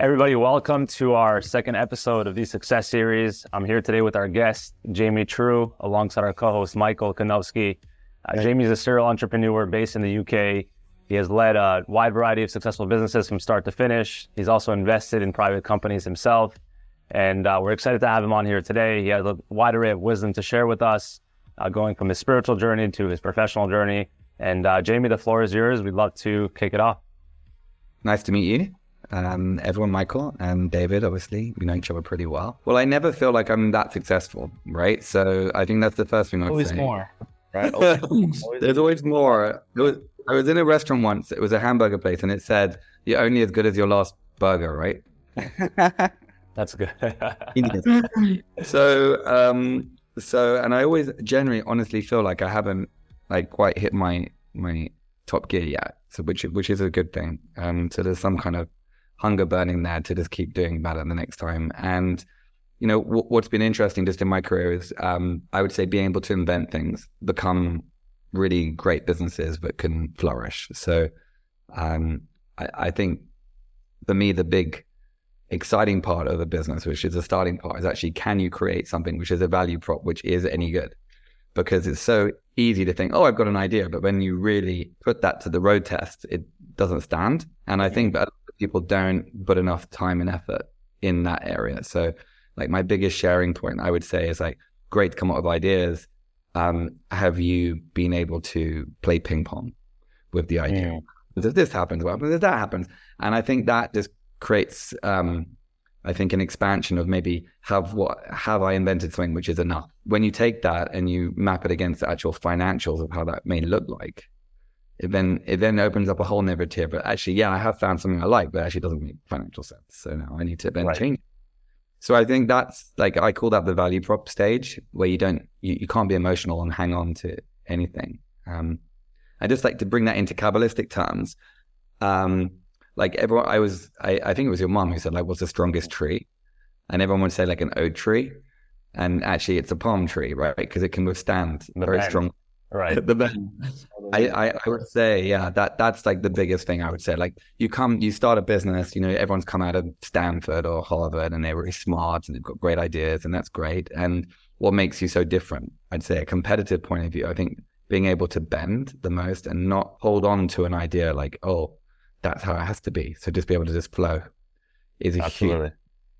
Everybody, welcome to our second episode of the Success Series. I'm here today with our guest, Jamie True, alongside our co host, Michael Kanowski. Uh, Jamie is a serial entrepreneur based in the UK. He has led a wide variety of successful businesses from start to finish. He's also invested in private companies himself. And uh, we're excited to have him on here today. He has a wide array of wisdom to share with us, uh, going from his spiritual journey to his professional journey. And uh, Jamie, the floor is yours. We'd love to kick it off. Nice to meet you. Um, everyone, Michael and David, obviously, we know each other pretty well. Well, I never feel like I'm that successful, right? So I think that's the first thing I'd Always say. more, right? There's always more. It was, I was in a restaurant once. It was a hamburger place, and it said, "You're only as good as your last burger," right? That's good. so, um, so, and I always generally, honestly, feel like I haven't like quite hit my my top gear yet. So, which which is a good thing. Um, so there's some kind of hunger burning there to just keep doing better the next time. And you know, w- what's been interesting just in my career is, um, I would say, being able to invent things, become really great businesses that can flourish. So, um, I, I think for me, the big exciting part of the business, which is the starting part, is actually can you create something which is a value prop which is any good? Because it's so easy to think, oh, I've got an idea, but when you really put that to the road test, it doesn't stand. And I think that people don't put enough time and effort in that area. So, like my biggest sharing point, I would say, is like great to come up with ideas. Um, have you been able to play ping pong with the idea? If this happens, well, if that happens, and I think that just creates, um, I think, an expansion of maybe have what have I invented something which is enough. When you take that and you map it against the actual financials of how that may look like, it then it then opens up a whole narrative. But actually, yeah, I have found something I like, but actually doesn't make financial sense. So now I need to then Right. change. So I think that's like I call that the value prop stage where you don't you, you can't be emotional and hang on to anything. Um, I just like to bring that into Kabbalistic terms. Um, like everyone, I was, I, I think it was your mom who said like, "What's the strongest tree?" And everyone would say like an oak tree, and actually it's a palm tree, right? Because it can withstand The very bend. strong. Right. the bend. I, I, I would say, yeah, that that's like the biggest thing I would say. Like you come, you start a business, you know, everyone's come out of Stanford or Harvard and they're really smart and they've got great ideas and that's great. And what makes you so different? I'd say a competitive point of view. I think being able to bend the most and not hold on to an idea like, oh, that's how it has to be. So just be able to just flow is a huge,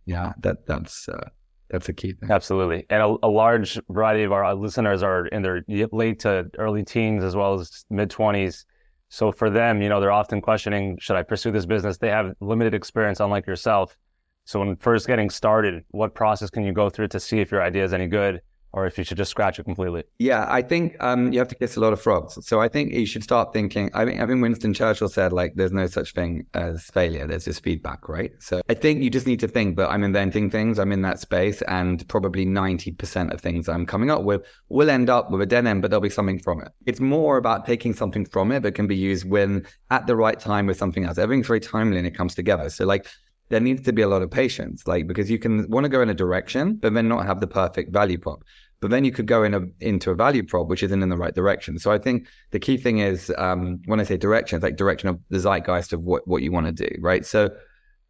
yeah, that that's uh, that's a key thing. Absolutely. And a, a large variety of our uh, listeners are in their late to early teens as well as mid 20s. So for them, you know, they're often questioning, should I pursue this business? They have limited experience, unlike yourself. So when first getting started, what process can you go through to see if your idea is any good or if you should just scratch it completely? Yeah, I think um, you have to kiss a lot of frogs. So I think you should start thinking. I think I think Winston Churchill said like, "There's no such thing as failure. There's just feedback." Right. So I think you just need to think. But I'm inventing things. I'm in that space, and probably ninety percent of things I'm coming up with will end up with a dead end, but there'll be something from it. It's more about taking something from it that can be used when at the right time with something else. Everything's very timely and it comes together. So like there needs to be a lot of patience, like because you can want to go in a direction, but then not have the perfect value prop. But then you could go in a, into a value prop which isn't in the right direction. So I think the key thing is um, when I say direction, it's like direction of the zeitgeist of what what you want to do, right? So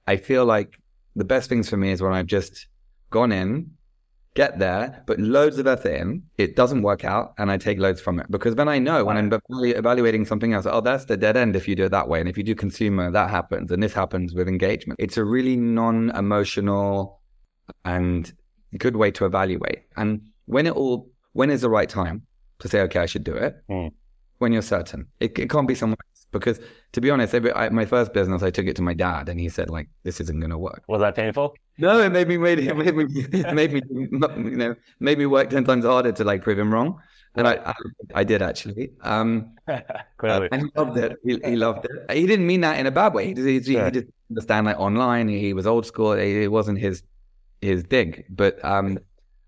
I feel like the best things for me is when I've just gone in, get there, put loads of effort in, it doesn't work out, and I take loads from it because then I know when I'm evaluating something else, oh, that's the dead end if you do it that way, and if you do consumer, that happens, and this happens with engagement. It's a really non-emotional and good way to evaluate. And when it all, when is the right time to say, okay, I should do it? Mm. When you're certain, it, it can't be someone else because to be honest, every, I, my first business, I took it to my dad, and he said like, this isn't going to work. Was that painful? No, it made me made it made me it made me you know made me work ten times harder to like prove him wrong, and I I, I did actually. Um, Clearly. and he loved it. He, he loved it. He didn't mean that in a bad way. He he, Sure. he just understand like online. He was old school. It, it wasn't his his dig. But um,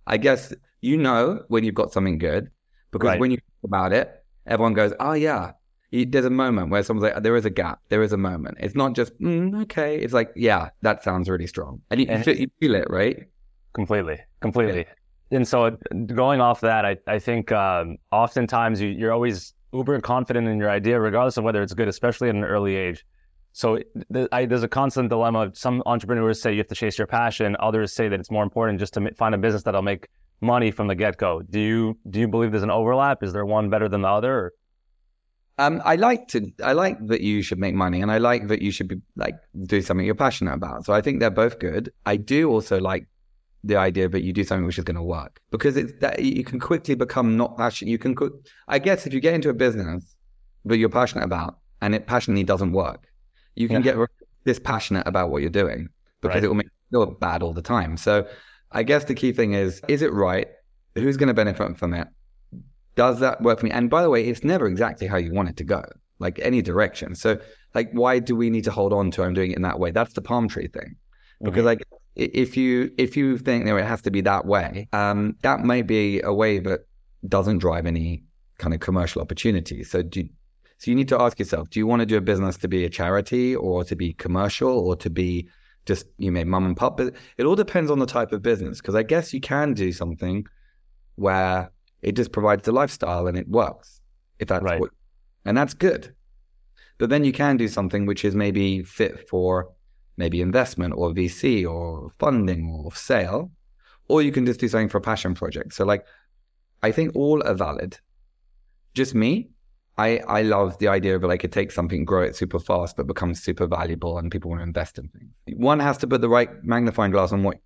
I guess you know when you've got something good because Right. when you think about it, everyone goes, "Oh yeah." You- There's a moment where someone's like, "There is a gap. There is a moment." It's not just mm, okay. It's like, "Yeah, that sounds really strong," and you, you feel, you feel it, right? Completely, completely. And so, going off that, I, I think um, oftentimes you, you're always uber confident in your idea, regardless of whether it's good, especially at an early age. So th- I, there's a constant dilemma. Some entrepreneurs say you have to chase your passion. Others say that it's more important just to find a business that'll make money from the get go. Do you do you believe there's an overlap? Is there one better than the other? Or? Um, I like to. I like that you should make money, and I like that you should be like do something you're passionate about. So I think they're both good. I do also like the idea that you do something which is going to work because it's that you can quickly become not passionate. You can, I guess, if you get into a business that you're passionate about and it passionately doesn't work, you can yeah. get dispassionate about what you're doing because right. it will make you feel bad all the time. So I guess the key thing is, is it right? Who's going to benefit from it? Does that work for me? And by the way, it's never exactly how you want it to go, like any direction. So like, why do we need to hold on to I'm doing it in that way? That's the palm tree thing. Because mm-hmm. like if you if you think you know, it has to be that way, um, that may be a way that doesn't drive any kind of commercial opportunity. So do you, so you need to ask yourself: Do you want to do a business to be a charity, or to be commercial, or to be just you know mum and pop? But it all depends on the type of business. Because I guess you can do something where it just provides the lifestyle and it works if that's right. what, and that's good. But then you can do something which is maybe fit for maybe investment or VC or funding or sale, or you can just do something for a passion project. So like, I think all are valid. Just me, I, I love the idea of like it takes something, grow it super fast, but becomes super valuable and people want to invest in things. One has to put the right magnifying glass on what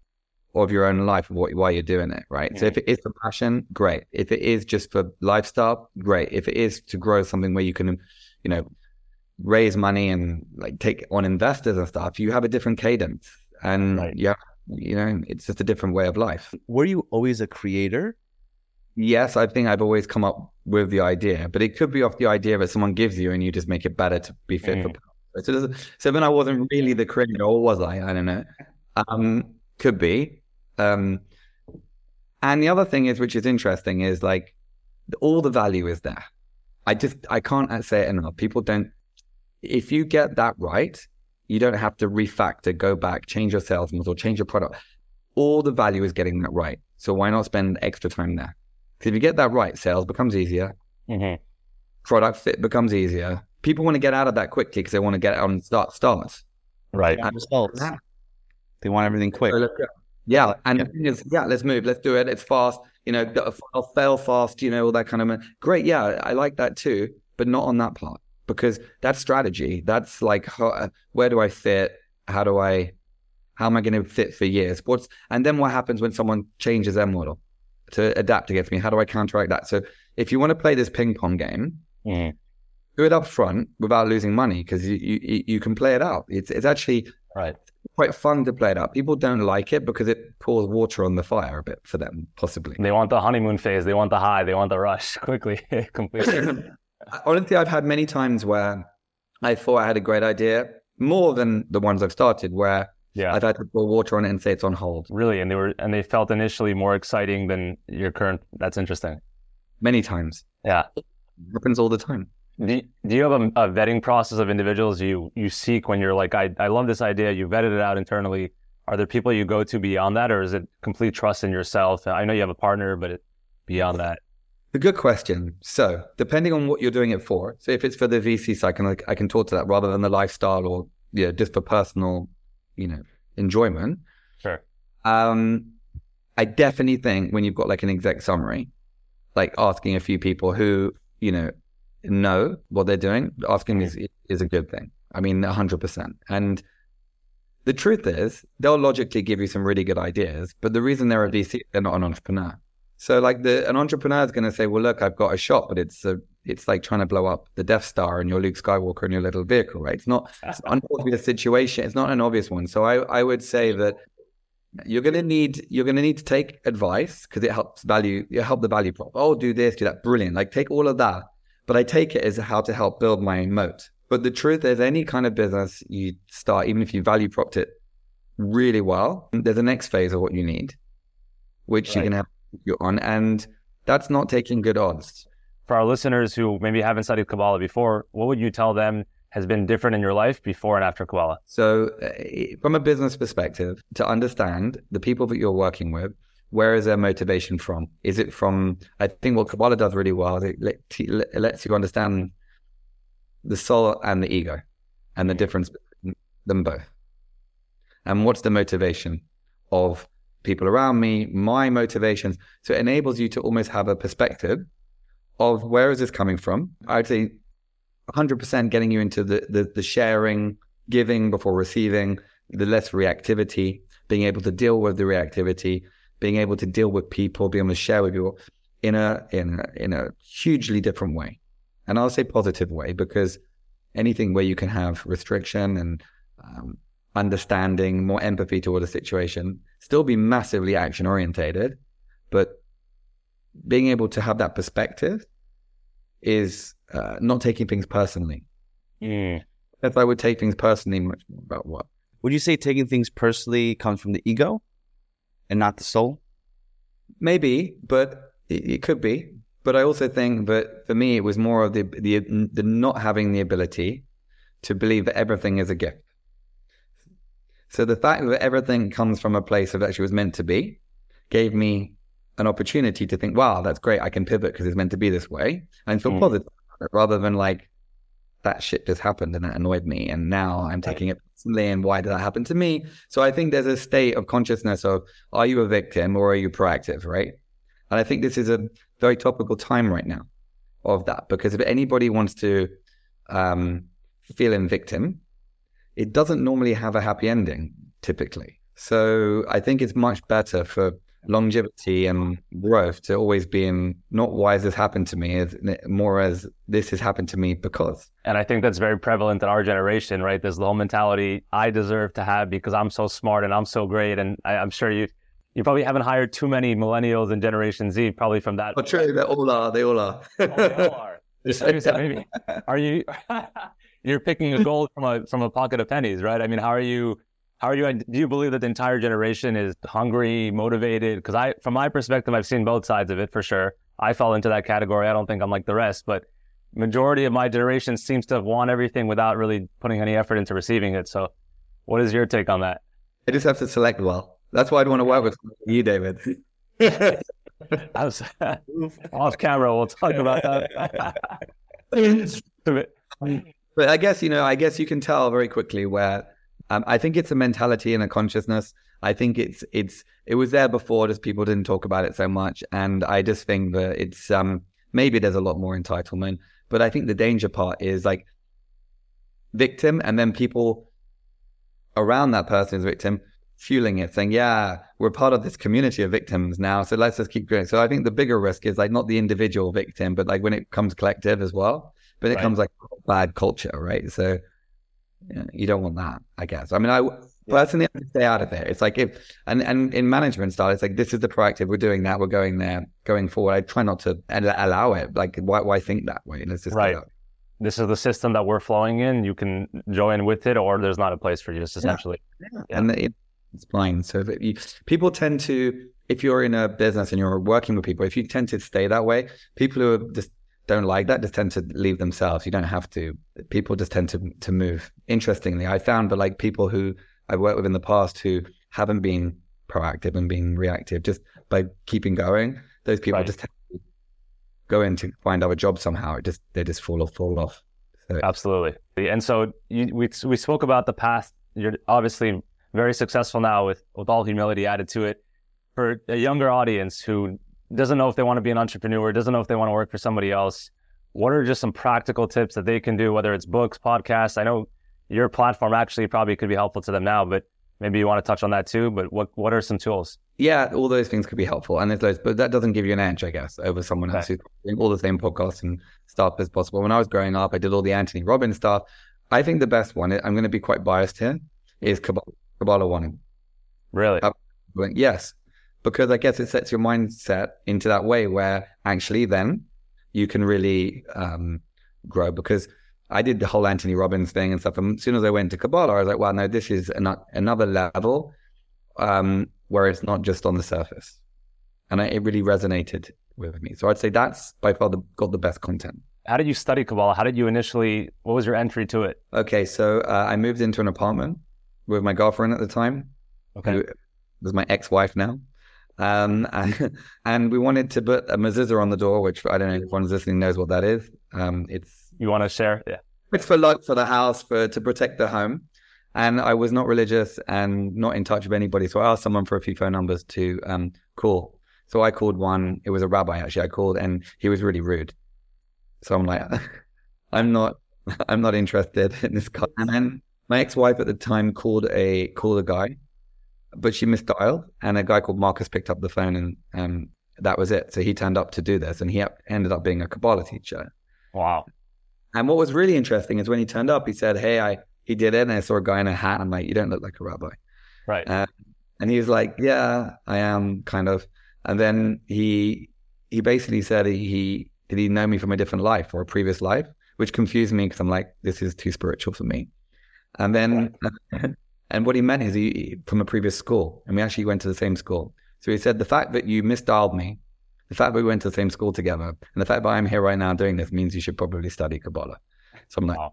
of your own life of what why you're doing it, right? Mm-hmm. So if it is for passion, great. If it is just for lifestyle, great. If it is to grow something where you can, you know, raise money and like take on investors and stuff, you have a different cadence. And right. yeah, you know, it's just a different way of life. Were you always a creator? Yes, I think I've always come up with the idea, but it could be off the idea that someone gives you and you just make it better to be fit mm. for So, so then I wasn't really the creator, or was I? I don't know. Um, could be. Um, and the other thing is, which is interesting, is like all the value is there. I just I can't say it enough. People don't if you get that right, you don't have to refactor, go back, change your sales model, change your product. All the value is getting that right. So why not spend extra time there? Because if you get that right, sales becomes easier. Mm-hmm. Product fit becomes easier. People want to get out of that quickly because they want to get on start starts. Right. And results. Yeah. They want everything quick. So yeah. And yeah. is, yeah, let's move. Let's do it. It's fast. You know, I'll fail fast, you know, all that kind of great. Yeah, I like that too, but not on that part because that's strategy. That's like, how, where do I fit? How do I, how am I going to fit for years? What's, and then what happens when someone changes their model to adapt against me? How do I counteract that? So if you want to play this ping pong game, mm. Do it up front without losing money because you, you, you can play it out. It's, it's actually right. quite fun to play it out. People don't like it because it pours water on the fire a bit for them, possibly. They want the honeymoon phase. They want the high. They want the rush quickly, completely. honestly, I've had many times where I thought I had a great idea, more than the ones I've started, where yeah. I've had to pour water on it and say it's on hold. Really, and they were and they felt initially more exciting than your current. That's interesting. Many times. Yeah, it happens all the time. Do you, do you have a, a, vetting process of individuals you you seek when you're like, I I love this idea. You vetted it out internally. Are there people you go to beyond that, or is it complete trust in yourself? I know you have a partner, but it, beyond that. A good question. So, depending on what you're doing it for, so if it's for the VC side, I can I can talk to that rather than the lifestyle or yeah, just for personal, you know, enjoyment. Sure. Um, I definitely think when you've got like an exec summary, like asking a few people who you know know what they're doing, asking is is a good thing. I mean, hundred percent. And the truth is, they'll logically give you some really good ideas, but the reason they're a VC, they're not an entrepreneur. So like the an entrepreneur is going to say, well, look, I've got a shot, but it's a it's like trying to blow up the Death Star and you're Luke Skywalker in your little vehicle, right? It's not it's an obvious situation. It's not an obvious one. So I I would say that you're going to need you're going to need to take advice because it helps value you help the value prop. Oh, do this, do that. Brilliant. Like take all of that, but I take it as how to help build my moat. But the truth is, any kind of business you start, even if you value propped it really well, there's a next phase of what you need, which right. you can have you're on, and that's not taking good odds. For our listeners who maybe haven't studied Kabbalah before, what would you tell them has been different in your life before and after Kabbalah? So, uh, from a business perspective, to understand the people that you're working with, where is their motivation from? Is it from, I think what Kabbalah does really well, it, let, it lets you understand the soul and the ego. and the difference between them both. And what's the motivation of people around me, my motivations? So it enables you to almost have a perspective of where is this coming from? I'd say 100% getting you into the, the, the sharing, giving before receiving, the less reactivity, being able to deal with the reactivity, being able to deal with people, being able to share with people in a in a, in a hugely different way. And I'll say positive way because anything where you can have restriction and um, understanding, more empathy toward a situation, still be massively action orientated, but being able to have that perspective is uh, not taking things personally. Mm. If I would take things personally, much more about what Would you say taking things personally comes from the ego and not the soul? maybe, but it, it could be. But I also think that for me, it was more of the, the the not having the ability to believe that everything is a gift. So the fact that everything comes from a place of actually was meant to be gave me an opportunity to think, wow, that's great. I can pivot because it's meant to be this way and feel Mm. positive rather than like that shit just happened and it annoyed me. And now I'm taking it personally. And why did that happen to me? So I think there's a state of consciousness of are you a victim or are you proactive, right? And I think this is a very topical time right now of that because if anybody wants to um, feel in victim, it doesn't normally have a happy ending typically. So I think it's much better for longevity and growth to always be in not why has this happened to me, as more as this has happened to me because. And I think that's very prevalent in our generation, right? There's the whole mentality I deserve to have because I'm so smart and I'm so great. And I, I'm sure you you probably haven't hired too many millennials and Generation Z, probably from that. But true, they all are. They all are. Oh, they all are. Seriously, maybe. Are you? you're picking a gold from a from a pocket of pennies, right? I mean, how are you? How are you? Do you believe that the entire generation is hungry, motivated? Because I, from my perspective, I've seen both sides of it for sure. I fall into that category. I don't think I'm like the rest, but majority of my generation seems to want everything without really putting any effort into receiving it. So, what is your take on that? I just have to select well. That's why I'd want to work with you, David. I was off camera. We'll talk about that. But I guess, you know, I guess you can tell very quickly where um, I think it's a mentality and a consciousness. I think it's, it's, it was there before, just people didn't talk about it so much. And I just think that it's, um, maybe there's a lot more entitlement, but I think the danger part is like victim and then people around that person is victim fueling it, saying, yeah, we're part of this community of victims now. So let's just keep going. So I think the bigger risk is like not the individual victim, but like when it comes collective as well. But it Right. comes like bad culture, right? So you don't want that, I guess. I mean, I personally I stay out of it. It's like if and and in management style, it's like this is the proactive. We're doing that. We're going there, going forward. I try not to al- allow it. Like why why think that way? Let's just Right. This is the system that we're flowing in. You can join with it, or there's not a place for you. Just essentially. Yeah. and it, it's fine. So if you, people tend to, if you're in a business and you're working with people, if you tend to stay that way, people who are just don't like that just tend to leave themselves. You don't have to. People just tend to to move. Interestingly, I found that like people who I've worked with in the past who haven't been proactive and been reactive, just by keeping going, those people Right. just tend to go in to find other jobs somehow. It just they just fall off, fall off. So Absolutely. And so you, we we spoke about the past. You're obviously very successful now with with all humility added to it. For a younger audience who doesn't know if they want to be an entrepreneur, doesn't know if they want to work for somebody else, what are just some practical tips that they can do? Whether it's books, podcasts. I know your platform actually probably could be helpful to them now, but maybe you want to touch on that too. But what what are some tools? yeah, all those things could be helpful, and there's loads, but that doesn't give you an edge, I guess, over someone else Okay. who's doing all the same podcasts and stuff as possible. When I was growing up, I did all the Anthony Robbins stuff. I think the best one, I'm going to be quite biased here, is Kabbalah, Kabbalah One. Really? Uh, Yes, because I guess it sets your mindset into that way where actually then you can really um, grow. Because I did the whole Anthony Robbins thing and stuff, and as soon as I went to Kabbalah, I was like, "Wow, no, this is an- another level um, where it's not just on the surface," and I, it really resonated with me. So I'd say that's by far the, got the best content. How did you study Kabbalah? How did you initially? What was your entry to it? Okay, so uh, I moved into an apartment with my girlfriend at the time. Okay. who was my ex-wife now. Um, and, and we wanted to put a mezuzah on the door, which I don't know if anyone's listening knows what that is. Um, it's You want to share? Yeah. it's for luck for the house for to protect the home. And I was not religious and not in touch with anybody. So I asked someone for a few phone numbers to um, call. So I called one. It was a rabbi actually. I called and he was really rude. So I'm like, I'm not, I'm not interested in this guy. And then my ex-wife at the time called a called a guy, but she misdialed, and a guy called Marcus picked up the phone, and um, that was it. So he turned up to do this, and he ended up being a Kabbalah teacher. Wow. And what was really interesting is when he turned up, he said, "Hey, I he did it, and I saw a guy in a hat. I'm like, you don't look like a rabbi, right?" Uh, and he was like, "Yeah, I am kind of." And then he he basically said he, he did he know me from a different life or a previous life, which confused me because I'm like, this is too spiritual for me. And then, right. and what he meant is he from a previous school, and we actually went to the same school. So he said, the fact that you misdialed me, the fact that we went to the same school together, and the fact that I'm here right now doing this means you should probably study Kabbalah. So I'm like, wow.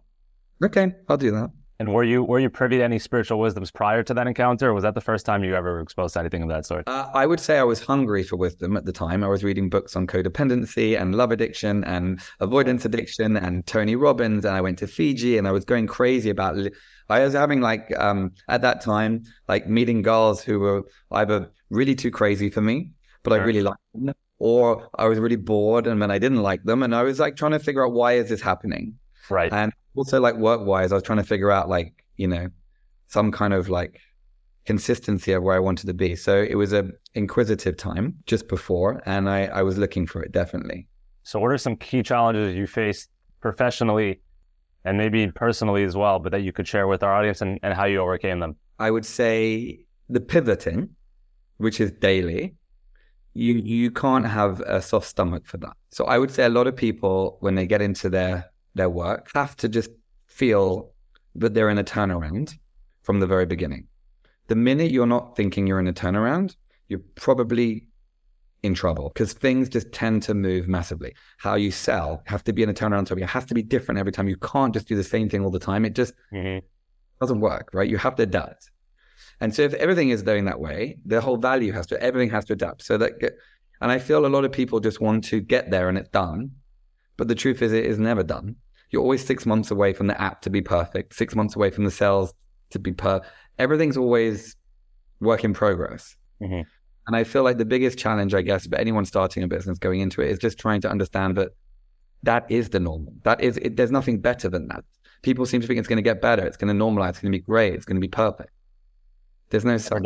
okay, I'll do that. And were you were you privy to any spiritual wisdoms prior to that encounter, or was that the first time you ever were exposed to anything of that sort? Uh, I would say I was hungry for wisdom at the time. I was reading books on codependency and love addiction and avoidance addiction and Tony Robbins, and I went to Fiji and I was going crazy about. I was having like um, at that time like meeting girls who were either really too crazy for me, but. I really liked them, or I was really bored and then I didn't like them, and I was like trying to figure out why is this happening. Right. And also like work wise, I was trying to figure out like, you know, some kind of like consistency of where I wanted to be. So it was a inquisitive time just before and I, I was looking for it definitely. So what are some key challenges you faced professionally and maybe personally as well, but that you could share with our audience and, and how you overcame them? I would say the pivoting, which is daily, you you can't have a soft stomach for that. So I would say a lot of people when they get into their their work have to just feel that they're in a turnaround from the very beginning. The minute you're not thinking you're in a turnaround, you're probably in trouble because things just tend to move massively. How you sell have to be in a turnaround. So it has to be different every time. You can't just do the same thing all the time. It just mm-hmm. doesn't work, right? You have to adapt. And so if everything is going that way, the whole value has to, everything has to adapt. So that, and I feel a lot of people just want to get there and it's done. But the truth is, it is never done. You're always six months away from the app to be perfect, six months away from the sales to be per. Everything's always work in progress. Mm-hmm. And I feel like the biggest challenge, I guess, for anyone starting a business going into it is just trying to understand that that is the normal. That is, it, there's nothing better than that. People seem to think it's going to get better. It's going to normalize. It's going to be great. It's going to be perfect. There's no such.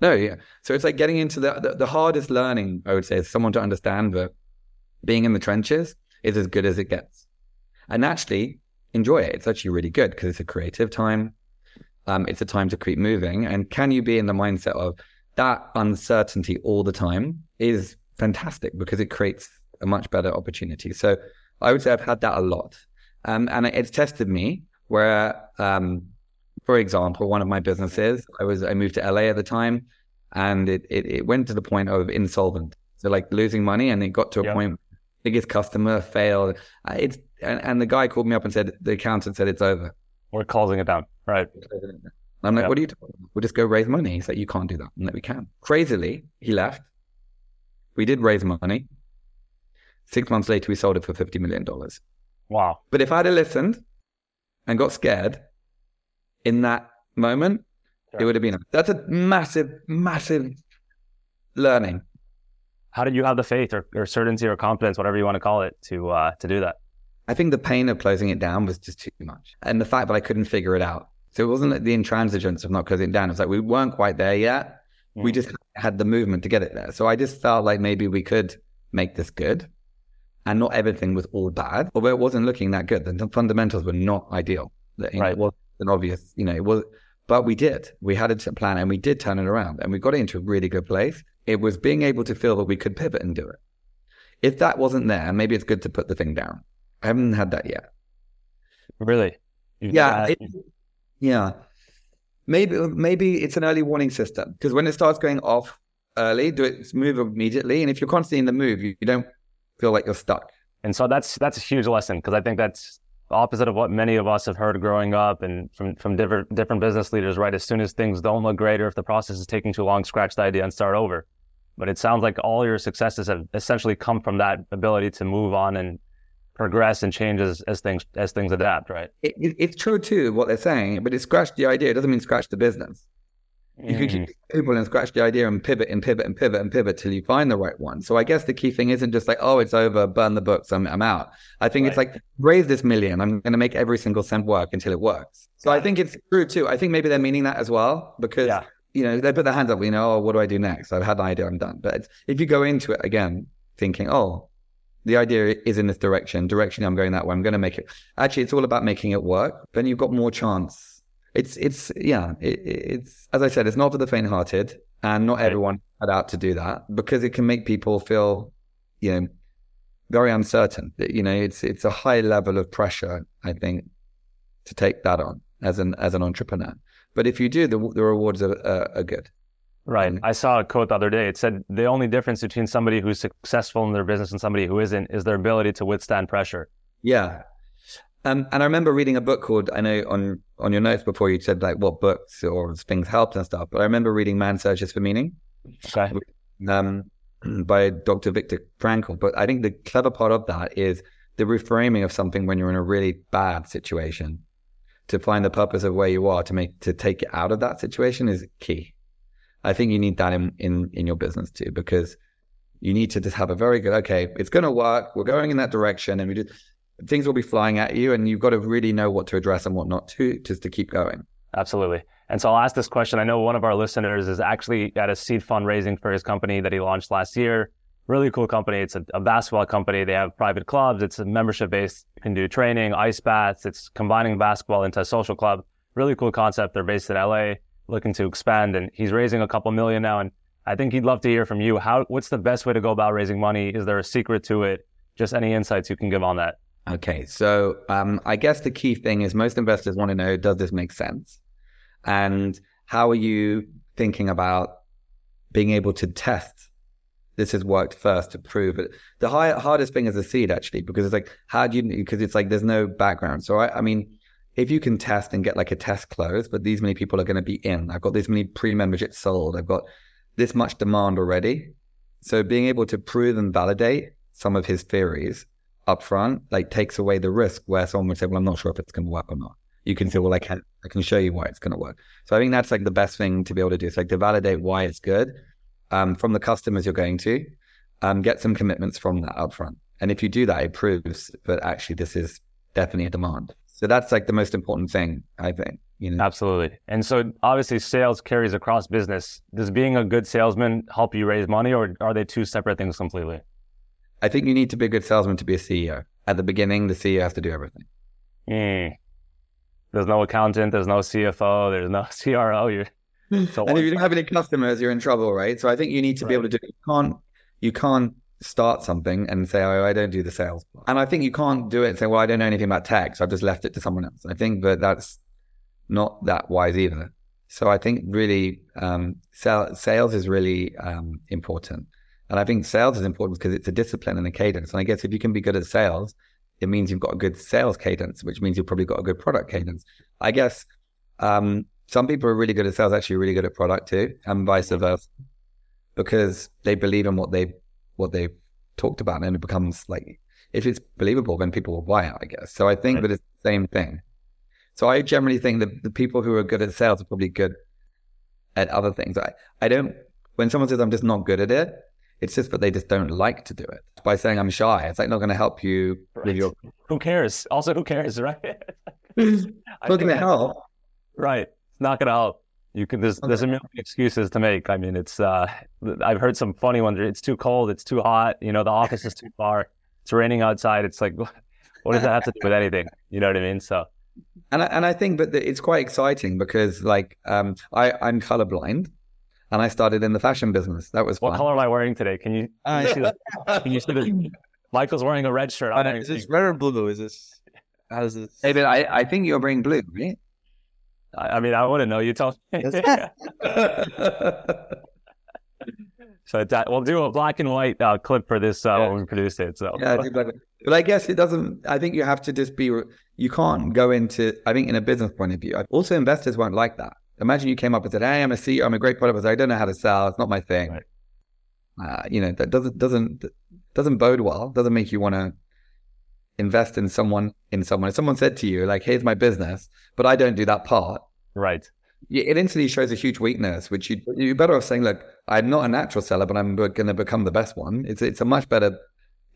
No, yeah. So it's like getting into the, the, the hardest learning, I would say, is someone to understand that being in the trenches is as good as it gets and actually enjoy it. It's actually really good because it's a creative time. Um, it's a time to keep moving. And can you be in the mindset of that uncertainty all the time is fantastic because it creates a much better opportunity. So I would say I've had that a lot. Um, and it's tested me where, um, for example, one of my businesses, I was, I moved to LA at the time and it, it, it went to the point of insolvent. So like losing money and it got to a point biggest customer failed. Uh, it's and, and, the guy called me up and said the accountant said it's over. We're closing it down, right? I'm like, yep. what are you talking about? We'll just go raise money. He's like, you can't do that. And like, we can. Crazily, he left. We did raise money. Six months later, we sold it for fifty million dollars. Wow! But if I'd have listened and got scared in that moment, sure. it would have been. That's a massive, massive learning how did you have the faith or, or certainty or confidence, whatever you want to call it, to uh, to do that? I think the pain of closing it down was just too much, and the fact that I couldn't figure it out. So it wasn't like the intransigence of not closing it down. It was like we weren't quite there yet. Mm. We just had the movement to get it there. So I just felt like maybe we could make this good, and not everything was all bad. Although it wasn't looking that good, the fundamentals were not ideal. Right. It was an obvious, you know, it was, but we did. We had a plan, and we did turn it around, and we got it into a really good place. It was being able to feel that we could pivot and do it. If that wasn't there, maybe it's good to put the thing down. I haven't had that yet. Really? You've yeah. It, yeah. Maybe maybe it's an early warning system because when it starts going off early, do it move immediately. And if you're constantly in the move, you, you don't feel like you're stuck. And so that's that's a huge lesson because I think that's opposite of what many of us have heard growing up and from, from different different business leaders, right? As soon as things don't look great or if the process is taking too long, scratch the idea and start over. But it sounds like all your successes have essentially come from that ability to move on and progress and change as, as things as things adapt, right? It, it, it's true too what they're saying, but it scratched the idea. It doesn't mean scratch the business. You could Mm. keep people and scratch the idea and pivot and pivot and pivot and pivot till you find the right one. So I guess the key thing isn't just like, oh, it's over, burn the books, I'm, I'm out. I think it's like, raise this million. I'm going to make every single cent work until it works. So I think it's true too. I think maybe they're meaning that as well because, Yeah. you know, they put their hands up, you know, oh, what do I do next? I've had an idea, I'm done. But it's, if you go into it again, thinking, oh, the idea is in this direction, direction, I'm going that way, I'm going to make it. Actually, it's all about making it work. Then you've got more chance. It's it's yeah it, it's as i said it's not for the faint-hearted and not everyone cut out to do that because it can make people feel you know very uncertain. You know it's it's a high level of pressure i think to take that on as an as an entrepreneur. But if you do the, the rewards are, are, are good Right. Mm. I saw a quote the other day. It said the only difference between somebody who's successful in their business and somebody who isn't is their ability to withstand pressure. yeah um, and I remember reading a book called I know on on your notes before you said like what books or things helped and stuff, but I remember reading Man Searches for Meaning. Okay. um, by Dr. Viktor Frankl. But I think the clever part of that is the reframing of something when you're in a really bad situation to find the purpose of where you are to make to take it out of that situation is key. I think you need that in in, in your business too because you need to just have a very good okay it's going to work we're going in that direction and we just things will be flying at you and you've got to really know what to address and what not to just to keep going Absolutely. And so I'll ask this question. I know one of our listeners is actually at a seed fundraising for his company that he launched last year. Really cool company. It's a, a basketball company. They have private clubs. It's a membership based. You can do training, ice baths. It's combining basketball into a social club. Really cool concept. They're based in LA, looking to expand, and he's raising a couple million now. And I think he'd love to hear from you. How? What's the best way to go about raising money? Is there a secret to it? Just any insights you can give on that. Okay, so um, I guess the key thing is most investors want to know does this make sense? And how are you thinking about being able to test this has worked first to prove it? The high, hardest thing is the seed actually, because it's like, how do you, because it's like there's no background. So I, I mean, if you can test and get like a test closed, but these many people are going to be in, I've got this many pre memberships sold, I've got this much demand already. So being able to prove and validate some of his theories upfront, like takes away the risk where someone would say, "Well, I'm not sure if it's going to work or not." You can say, "Well, I can, I can show you why it's going to work." So I think that's like the best thing to be able to do. It's like to validate why it's good um, from the customers you're going to, um, get some commitments from that upfront, and if you do that, it proves that actually this is definitely a demand. So that's like the most important thing, I think. You know, Absolutely. And so obviously sales carries across business. Does being a good salesman help you raise money or are they two separate things completely? I think you need to be a good salesman to be a CEO. At the beginning, the CEO has to do everything. Hmm. There's no accountant, there's no CFO, there's no CRO. You're so and if you don't have any customers, you're in trouble, right? So I think you need to be able to do. You can't you can't start something and say, "Oh, I don't do the sales." And I think you can't do it and say, "Well, I don't know anything about tech, so I've just left it to someone else." I think that that's not that wise either. So I think really, um, sell, sales is really um, important, and I think sales is important because it's a discipline and a cadence. And I guess if you can be good at sales, it means you've got a good sales cadence, which means you've probably got a good product cadence. I guess um, some people are really good at sales, actually really good at product too, and vice versa, because they believe in what they what they've talked about, and it becomes like if it's believable, then people will buy it. I guess. So I think Right. that it's the same thing. So I generally think that the people who are good at sales are probably good at other things. I, I don't. When someone says I'm just not good at it, it's just that they just don't like to do it. By saying I'm shy, it's like not going to help you with your. Who cares? Also, who cares, right? It's not going to help. Right. It's not gonna help. You can there's there's a million excuses to make. I mean, it's uh I've heard some funny ones. It's too cold, it's too hot, you know, the office is too far, it's raining outside. It's like what does that have to do with anything? You know what I mean? So And I, and I think that it's quite exciting because like um I I'm colorblind, and I started in the fashion business. That was what fun. color am I wearing today? Can you Uh, see that? Can you see the Michael's wearing a red shirt. I'm wearing is this red or blue? Is this how does this? David, I, I think you're wearing blue, right? I I mean, I want to know. You tell me. so that, we'll do a black and white uh, clip for this uh, Yeah. when we produce it. So Yeah, but I guess it doesn't. I think you have to just be. You can't go into. I think in a business point of view, also investors won't like that. Imagine you came up and said, "Hey, I'm a CEO. I'm a great product, but I don't know how to sell. It's not my thing." Right. Uh, you know that doesn't doesn't doesn't bode well. Doesn't make you want to invest in someone in someone. If someone said to you, like, here's my business, but I don't do that part, Right. it instantly shows a huge weakness, which you you're better off saying, look, I'm not a natural seller, but I'm going to become the best one. It's it's a much better,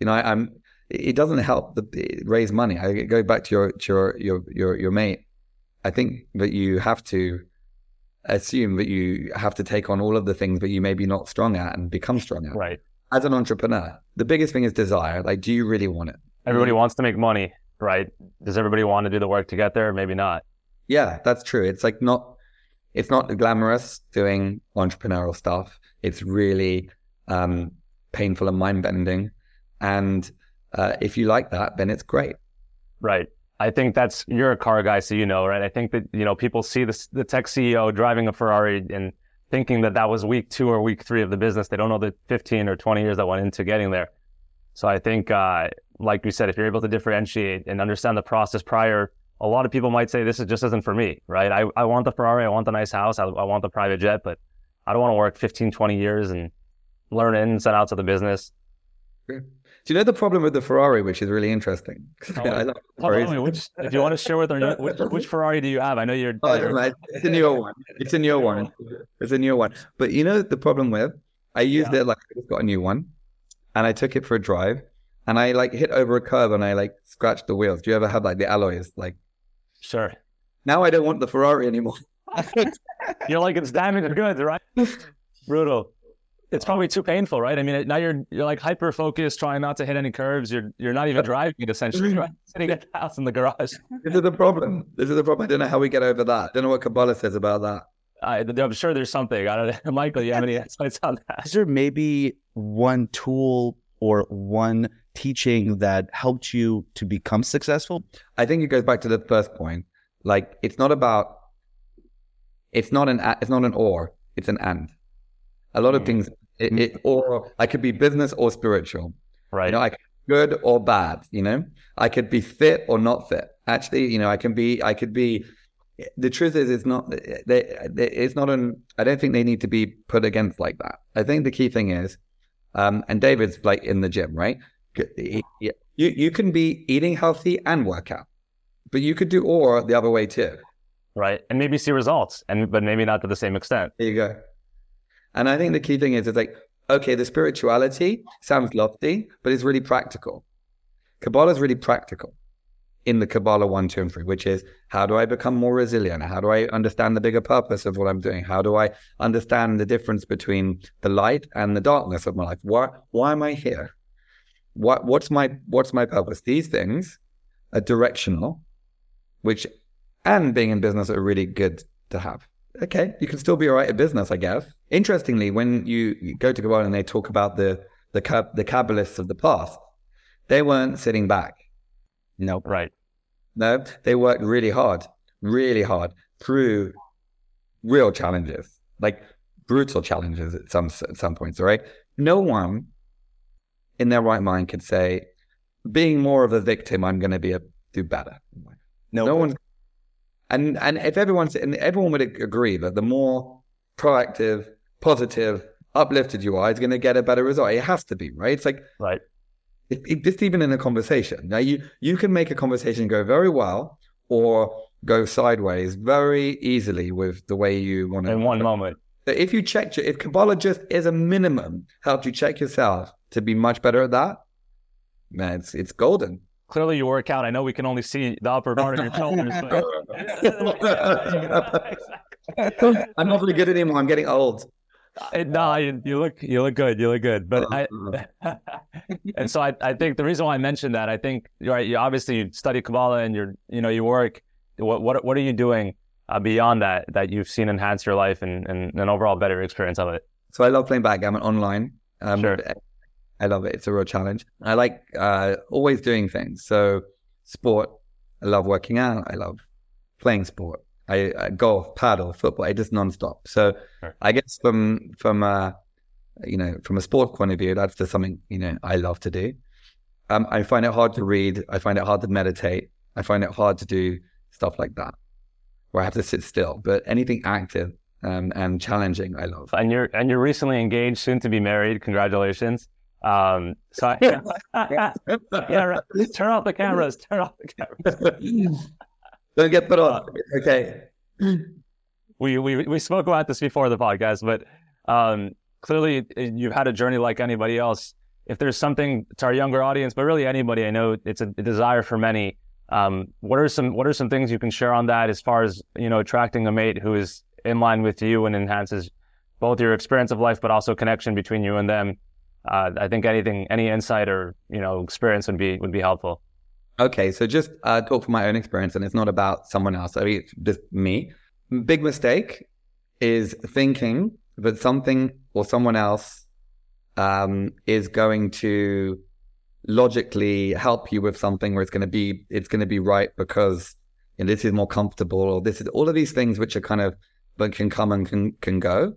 you know, I, I'm. It doesn't help the raise money. I go back to your to your your your your mate. I think that you have to assume that you have to take on all of the things that you may be not strong at and become strong at. Right. As an entrepreneur, the biggest thing is desire. Like, do you really want it? Everybody wants to make money, right? Does everybody want to do the work to get there? Maybe not. Yeah, that's true. It's like not, it's not glamorous doing entrepreneurial stuff. It's really um, painful and mind bending. And uh, if you like that, then it's great. Right. I think that's you're a car guy, so you know, right? I think that you know people see the the tech CEO driving a Ferrari and thinking that that was week two or week three of the business. They don't know the 15 or 20 years that went into getting there. So I think, uh, like you said, if you're able to differentiate and understand the process prior, a lot of people might say this is just isn't for me, right? I, I want the Ferrari, I want the nice house, I, I want the private jet, but I don't want to work 15, 20 years and learn ins and outs of the business. Do you know the problem with the Ferrari, which is really interesting? Oh, I love Ferraris. which, if you want to share with our, which, which Ferrari do you have? I know you're. Oh, man, it's a newer one. It's a newer one. It's a newer one. But you know the problem with I used it like I just got a new one, and I took it for a drive, and I like hit over a curb and I like scratched the wheels. Do you ever have like the alloys? Like Sure. now I don't want the Ferrari anymore. You're like it's damaged goods, right? Brutal. It's probably too painful, right? I mean, now you're you're like hyper focused, trying not to hit any curves. You're you're not even driving it essentially, right? Sitting at the house in the garage. This is the problem. This is the problem. I don't know how we get over that. I don't know what Kabbalah says about that. I, I'm sure there's something. I don't know, Michael. You have any insights on that? Is there maybe one tool or one teaching that helped you to become successful? I think it goes back to the first point. Like it's not about it's not an it's not an or, it's an and. A lot of Mm. things it, it or I could be business or spiritual. Right. You know, I could be good or bad, you know? I could be fit or not fit. Actually, you know, I can be I could be the truth is it's not they, they, it's not an I don't think they need to be put against like that. I think the key thing is um and David's like in the gym, right? He- he- You you can be eating healthy and work out. But you could do or the other way too. right. And maybe see results, and but maybe not to the same extent. There you go. And I think the key thing is it's like, okay, the spirituality sounds lofty, but it's really practical. Kabbalah is really practical in the Kabbalah one, two, and three, which is how do I become more resilient? How do I understand the bigger purpose of what I'm doing? How do I understand the difference between the light and the darkness of my life? Why why am I here? What what's my what's my purpose? These things are directional, which and being in business are really good to have. Okay, you can still be all right at business, I guess. Interestingly, when you, you go to Kabbalah and they talk about the the the Kabbalists of the past, they weren't sitting back. Nope. Right. No, they worked really hard, really hard through real challenges, like brutal challenges at some at some points. All right, no one in their right mind could say, being more of a victim, I'm going to be a do better. No. No one, and and if everyone's and everyone would agree that the more proactive, positive, uplifted you are, is going to get a better result. It has to be right. It's like Right. it, it, just even in a conversation. Now you you can make a conversation go very well or go sideways very easily with the way you want to. In one moment. So if you check, if Kabbalah just is a minimum, helped you check yourself to be much better at that, man, it's it's golden. Clearly, you work out. I know we can only see the upper part of your shoulders. But... I'm not really good anymore. I'm getting old. Uh, No, you, you look you look good. You look good. But I and so I, I think the reason why I mentioned that I think you're right. You obviously you study Kabbalah and you're you know you work. What what what are you doing uh, beyond that that you've seen enhance your life and, and an overall better experience of it? So I love playing backgammon online. Um, Sure. I love it. It's a real challenge. I like uh, always doing things. So sport. I love working out. I love playing sport. I, I golf, paddle, football. I just nonstop. So Sure. I guess from from uh, you know from a sport point of view, that's just something you know I love to do. Um, I find it hard to read. I find it hard to meditate. I find it hard to do stuff like that, where I have to sit still. But anything active um, and challenging, I love. And you're and you're recently engaged, soon to be married. Congratulations. Um, so I, yeah, right. turn off the cameras. Turn off the cameras. Don't get put off. Okay. We we we spoke about this before the podcast, but um, clearly you've had a journey like anybody else. If there's something to our younger audience, but really anybody, I know it's a, a desire for many. Um, what are some what are some things you can share on that as far as you know attracting a mate who is in line with you and enhances both your experience of life, but also connection between you and them? Uh, I think anything, any insight or you know experience would be would be helpful. Okay, so just uh, talk from my own experience, and it's not about someone else. I mean, it's just me. Big mistake is thinking that something or someone else um, is going to logically help you with something, where it's going to be it's going to be right because you know, this is more comfortable, or this is all of these things which are kind of but can come and can can go.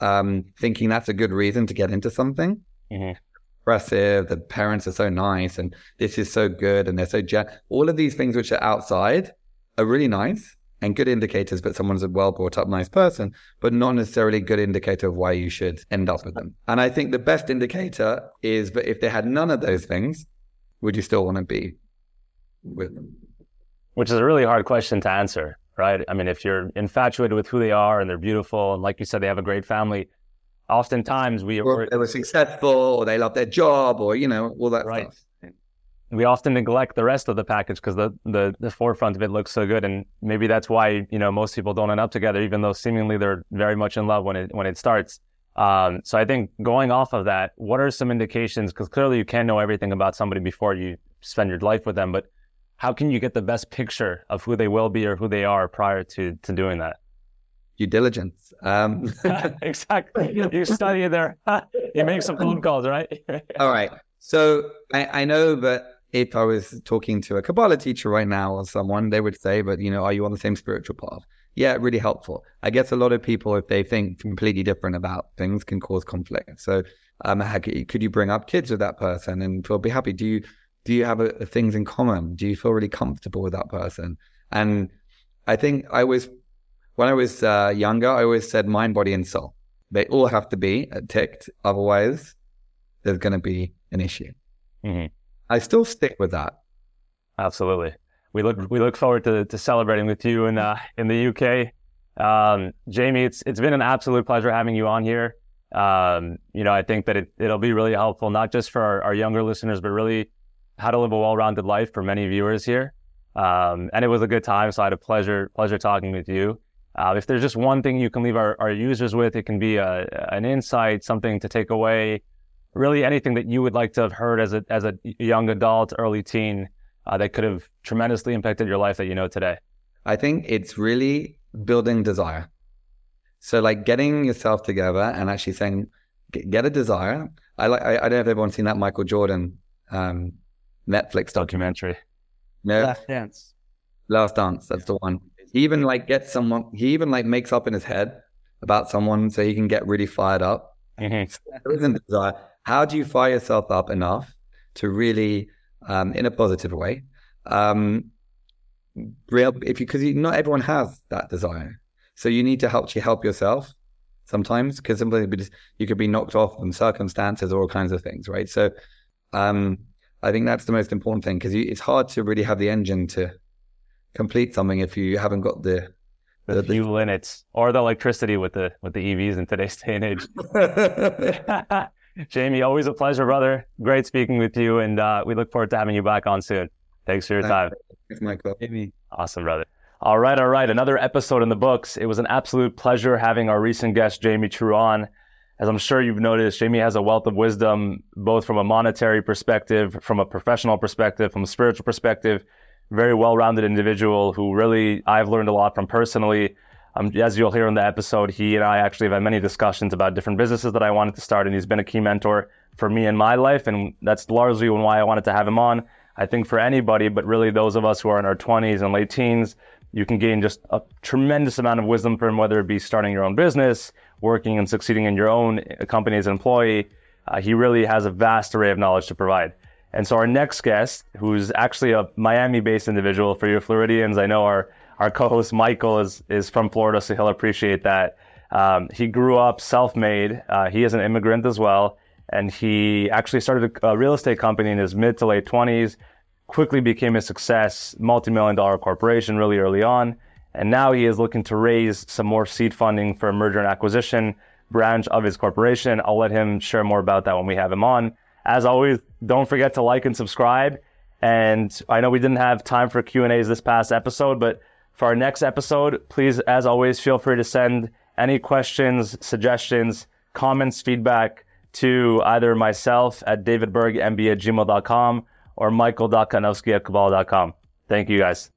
Um, thinking that's a good reason to get into something. Mm-hmm. Impressive. The parents are so nice, and this is so good, and they're so gen- all of these things which are outside are really nice and good indicators that someone's a well brought up, nice person, but not necessarily a good indicator of why you should end up with them. And I think the best indicator is that if they had none of those things, would you still want to be with them? Which is a really hard question to answer, right? I mean, if you're infatuated with who they are and they're beautiful, and like you said, they have a great family, oftentimes we or they were successful, or they love their job, or you know, all that right. stuff we often neglect the rest of the package because the, the the forefront of it looks so good, and maybe that's why you know most people don't end up together, even though seemingly they're very much in love when it when it starts. Um, so I think going off of that, what are some indications? Because clearly you can't know everything about somebody before you spend your life with them, but how can you get the best picture of who they will be or who they are prior to to doing that? Due diligence. Um. exactly. You study there. you make some phone calls, right? All right. So I, I know that if I was talking to a Kabbalah teacher right now or someone, they would say, but you know, are you on the same spiritual path? Yeah, really helpful. I guess a lot of people, if they think completely different about things, can cause conflict. So, um, could you bring up kids with that person and feel be happy? Do you do you have a, a things in common? Do you feel really comfortable with that person? And I think I was when I was uh, younger, I always said mind, body, and soul. They all have to be ticked, otherwise, there's going to be an issue. Mm-hmm. I still stick with that. Absolutely. We look we look forward to, to celebrating with you in uh, in the UK. Um, Jamie, it's it's been an absolute pleasure having you on here. Um, you know, I think that it, it'll be really helpful, not just for our, our younger listeners, but really how to live a well-rounded life for many viewers here. Um, and it was a good time, so I had a pleasure pleasure talking with you. Uh, if there's just one thing you can leave our, our users with, it can be a, an insight, something to take away, really anything that you would like to have heard as a as a young adult, early teen, uh, that could have tremendously impacted your life that you know today? I think it's really building desire. So like getting yourself together and actually saying, get a desire. I like. I, I don't know if everyone's seen that Michael Jordan um, Netflix documentary. No, Last Dance. Last Dance. That's the one. He even like gets someone. He even like makes up in his head about someone so he can get really fired up. Mm-hmm. So there isn't desire how do you fire yourself up enough to really, um, in a positive way, um, real if you because not everyone has that desire, so you need to help you help yourself sometimes because sometimes you could be knocked off from circumstances or all kinds of things, right? So, um, I think that's the most important thing because it's hard to really have the engine to complete something if you haven't got the the, the fuel in it or the electricity with the with the EVs in today's day and age. Jamie, always a pleasure, brother. Great speaking with you, and uh, we look forward to having you back on soon. Thanks for your time. Thanks, Michael. Jamie. Awesome, brother. All right, all right. Another episode in the books. It was an absolute pleasure having our recent guest, Jamie True, on. As I'm sure you've noticed, Jamie has a wealth of wisdom, both from a monetary perspective, from a professional perspective, from a spiritual perspective. Very well rounded individual who really I've learned a lot from personally. Um, as you'll hear in the episode, he and I actually have had many discussions about different businesses that I wanted to start, and he's been a key mentor for me in my life, and that's largely why I wanted to have him on. I think for anybody, but really those of us who are in our 20s and late teens, you can gain just a tremendous amount of wisdom from whether it be starting your own business, working and succeeding in your own company as an employee. Uh, he really has a vast array of knowledge to provide. And so our next guest, who's actually a Miami-based individual for your Floridians, I know are our co-host Michael is is from Florida, so he'll appreciate that. Um, he grew up self-made. Uh, he is an immigrant as well, and he actually started a, a real estate company in his mid to late 20s. Quickly became a success, multi-million dollar corporation really early on, and now he is looking to raise some more seed funding for a merger and acquisition branch of his corporation. I'll let him share more about that when we have him on. As always, don't forget to like and subscribe. And I know we didn't have time for Q and A's this past episode, but for our next episode, please, as always, feel free to send any questions, suggestions, comments, feedback to either myself at davidbergmb at gmail.com or michael.kanowski at cabal.com. Thank you guys.